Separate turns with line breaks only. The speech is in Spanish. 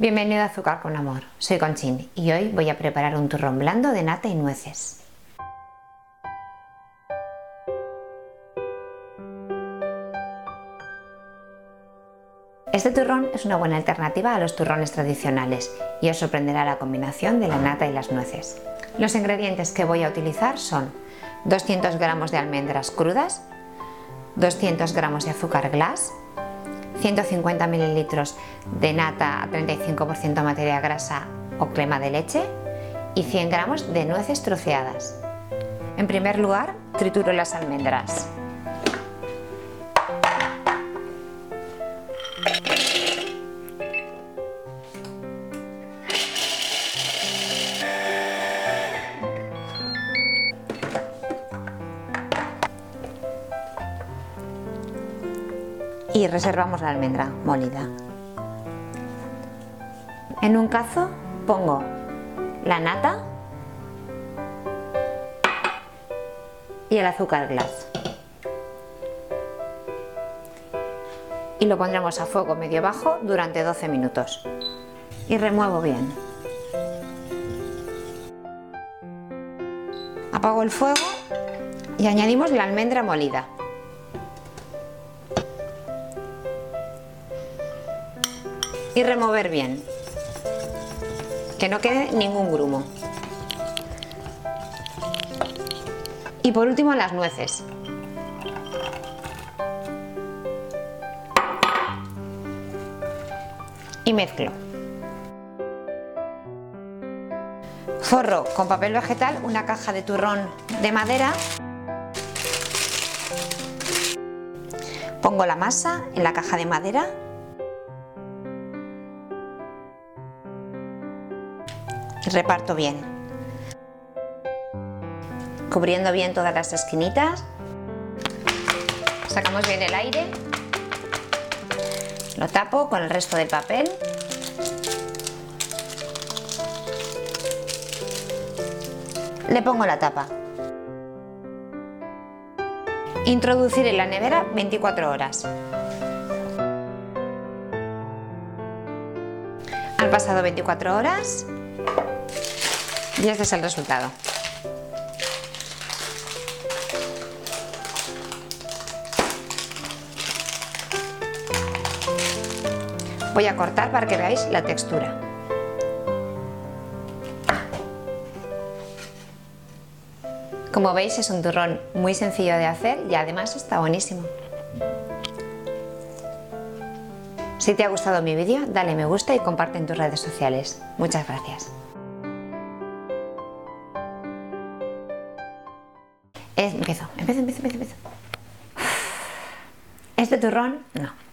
Bienvenido a Azúcar con Amor, soy Conchín y hoy voy a preparar un turrón blando de nata y nueces. Este turrón es una buena alternativa a los turrones tradicionales y os sorprenderá la combinación de la nata y las nueces. Los ingredientes que voy a utilizar son 200 gramos de almendras crudas, 200 gramos de azúcar glass, 150 mililitros de nata a 35% materia grasa o crema de leche y 100 gramos de nueces troceadas. En primer lugar, trituro las almendras. Y reservamos la almendra molida. En un cazo pongo la nata y el azúcar glass. Y lo pondremos a fuego medio bajo durante 12 minutos. Y remuevo bien. Apago el fuego y añadimos la almendra molida. Y remover bien, que no quede ningún grumo. Y por último las nueces. Y mezclo. Forro con papel vegetal una caja de turrón de madera. Pongo la masa en la caja de madera reparto bien. Cubriendo bien todas las esquinitas. Sacamos bien el aire. Lo tapo con el resto del papel. Le pongo la tapa. Introducir en la nevera 24 horas. Han pasado 24 horas y este es el resultado. Voy a cortar para que veáis la textura. Como veis es un turrón muy sencillo de hacer y además está buenísimo. Si te ha gustado mi vídeo, dale me gusta y comparte en tus redes sociales. Muchas gracias. Empiezo, empiezo, empiezo, empiezo. Este turrón, no.